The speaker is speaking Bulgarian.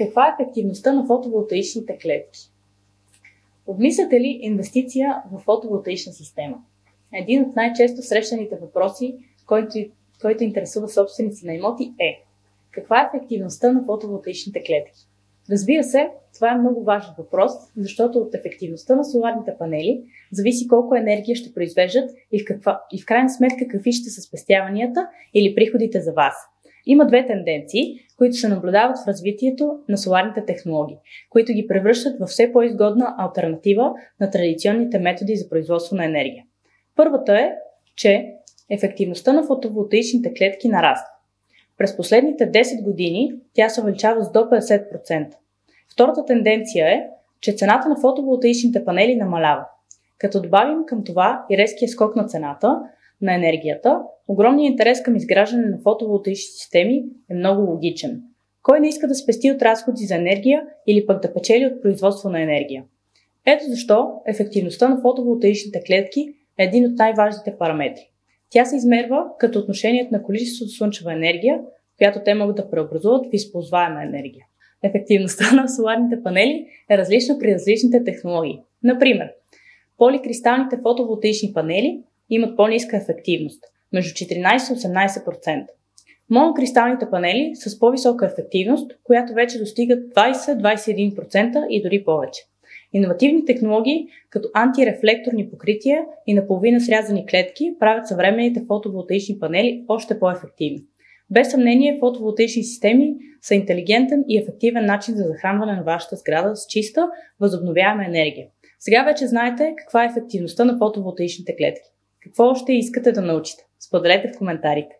Каква е ефективността на фотоволтаичните клетки? Обмисляте ли инвестиция в фотоволтаична система? Един от най-често срещаните въпроси, който, който интересува собственици на имоти е каква е ефективността на фотоволтаичните клетки? Разбира се, това е много важен въпрос, защото от ефективността на соларните панели зависи колко енергия ще произвеждат и в, каква, и в крайна сметка какви ще са спестяванията или приходите за вас. Има две тенденции, които се наблюдават в развитието на соларните технологии, които ги превръщат в все по-изгодна альтернатива на традиционните методи за производство на енергия. Първата е, че ефективността на фотоволтаичните клетки нараства. През последните 10 години тя се увеличава с до 50%. Втората тенденция е, че цената на фотоволтаичните панели намалява. Като добавим към това и резкия скок на цената на енергията, огромният интерес към изграждане на фотоволтаични системи е много логичен. Кой не иска да спести от разходи за енергия или пък да печели от производство на енергия? Ето защо ефективността на фотоволтаичните клетки е един от най-важните параметри. Тя се измерва като отношението на количеството слънчева енергия, която те могат да преобразуват в използваема енергия. Ефективността на соларните панели е различна при различните технологии. Например, поликристалните фотоволтаични панели имат по-ниска ефективност – между 14 и 18%. Монокристалните панели с по-висока ефективност, която вече достигат 20-21% и дори повече. Иновативни технологии, като антирефлекторни покрития и наполовина срязани клетки, правят съвременните фотоволтаични панели още по-ефективни. Без съмнение, фотоволтаични системи са интелигентен и ефективен начин за захранване на вашата сграда с чиста, възобновяема енергия. Сега вече знаете каква е ефективността на фотоволтаичните клетки. Какво още искате да научите? Споделете в коментарите.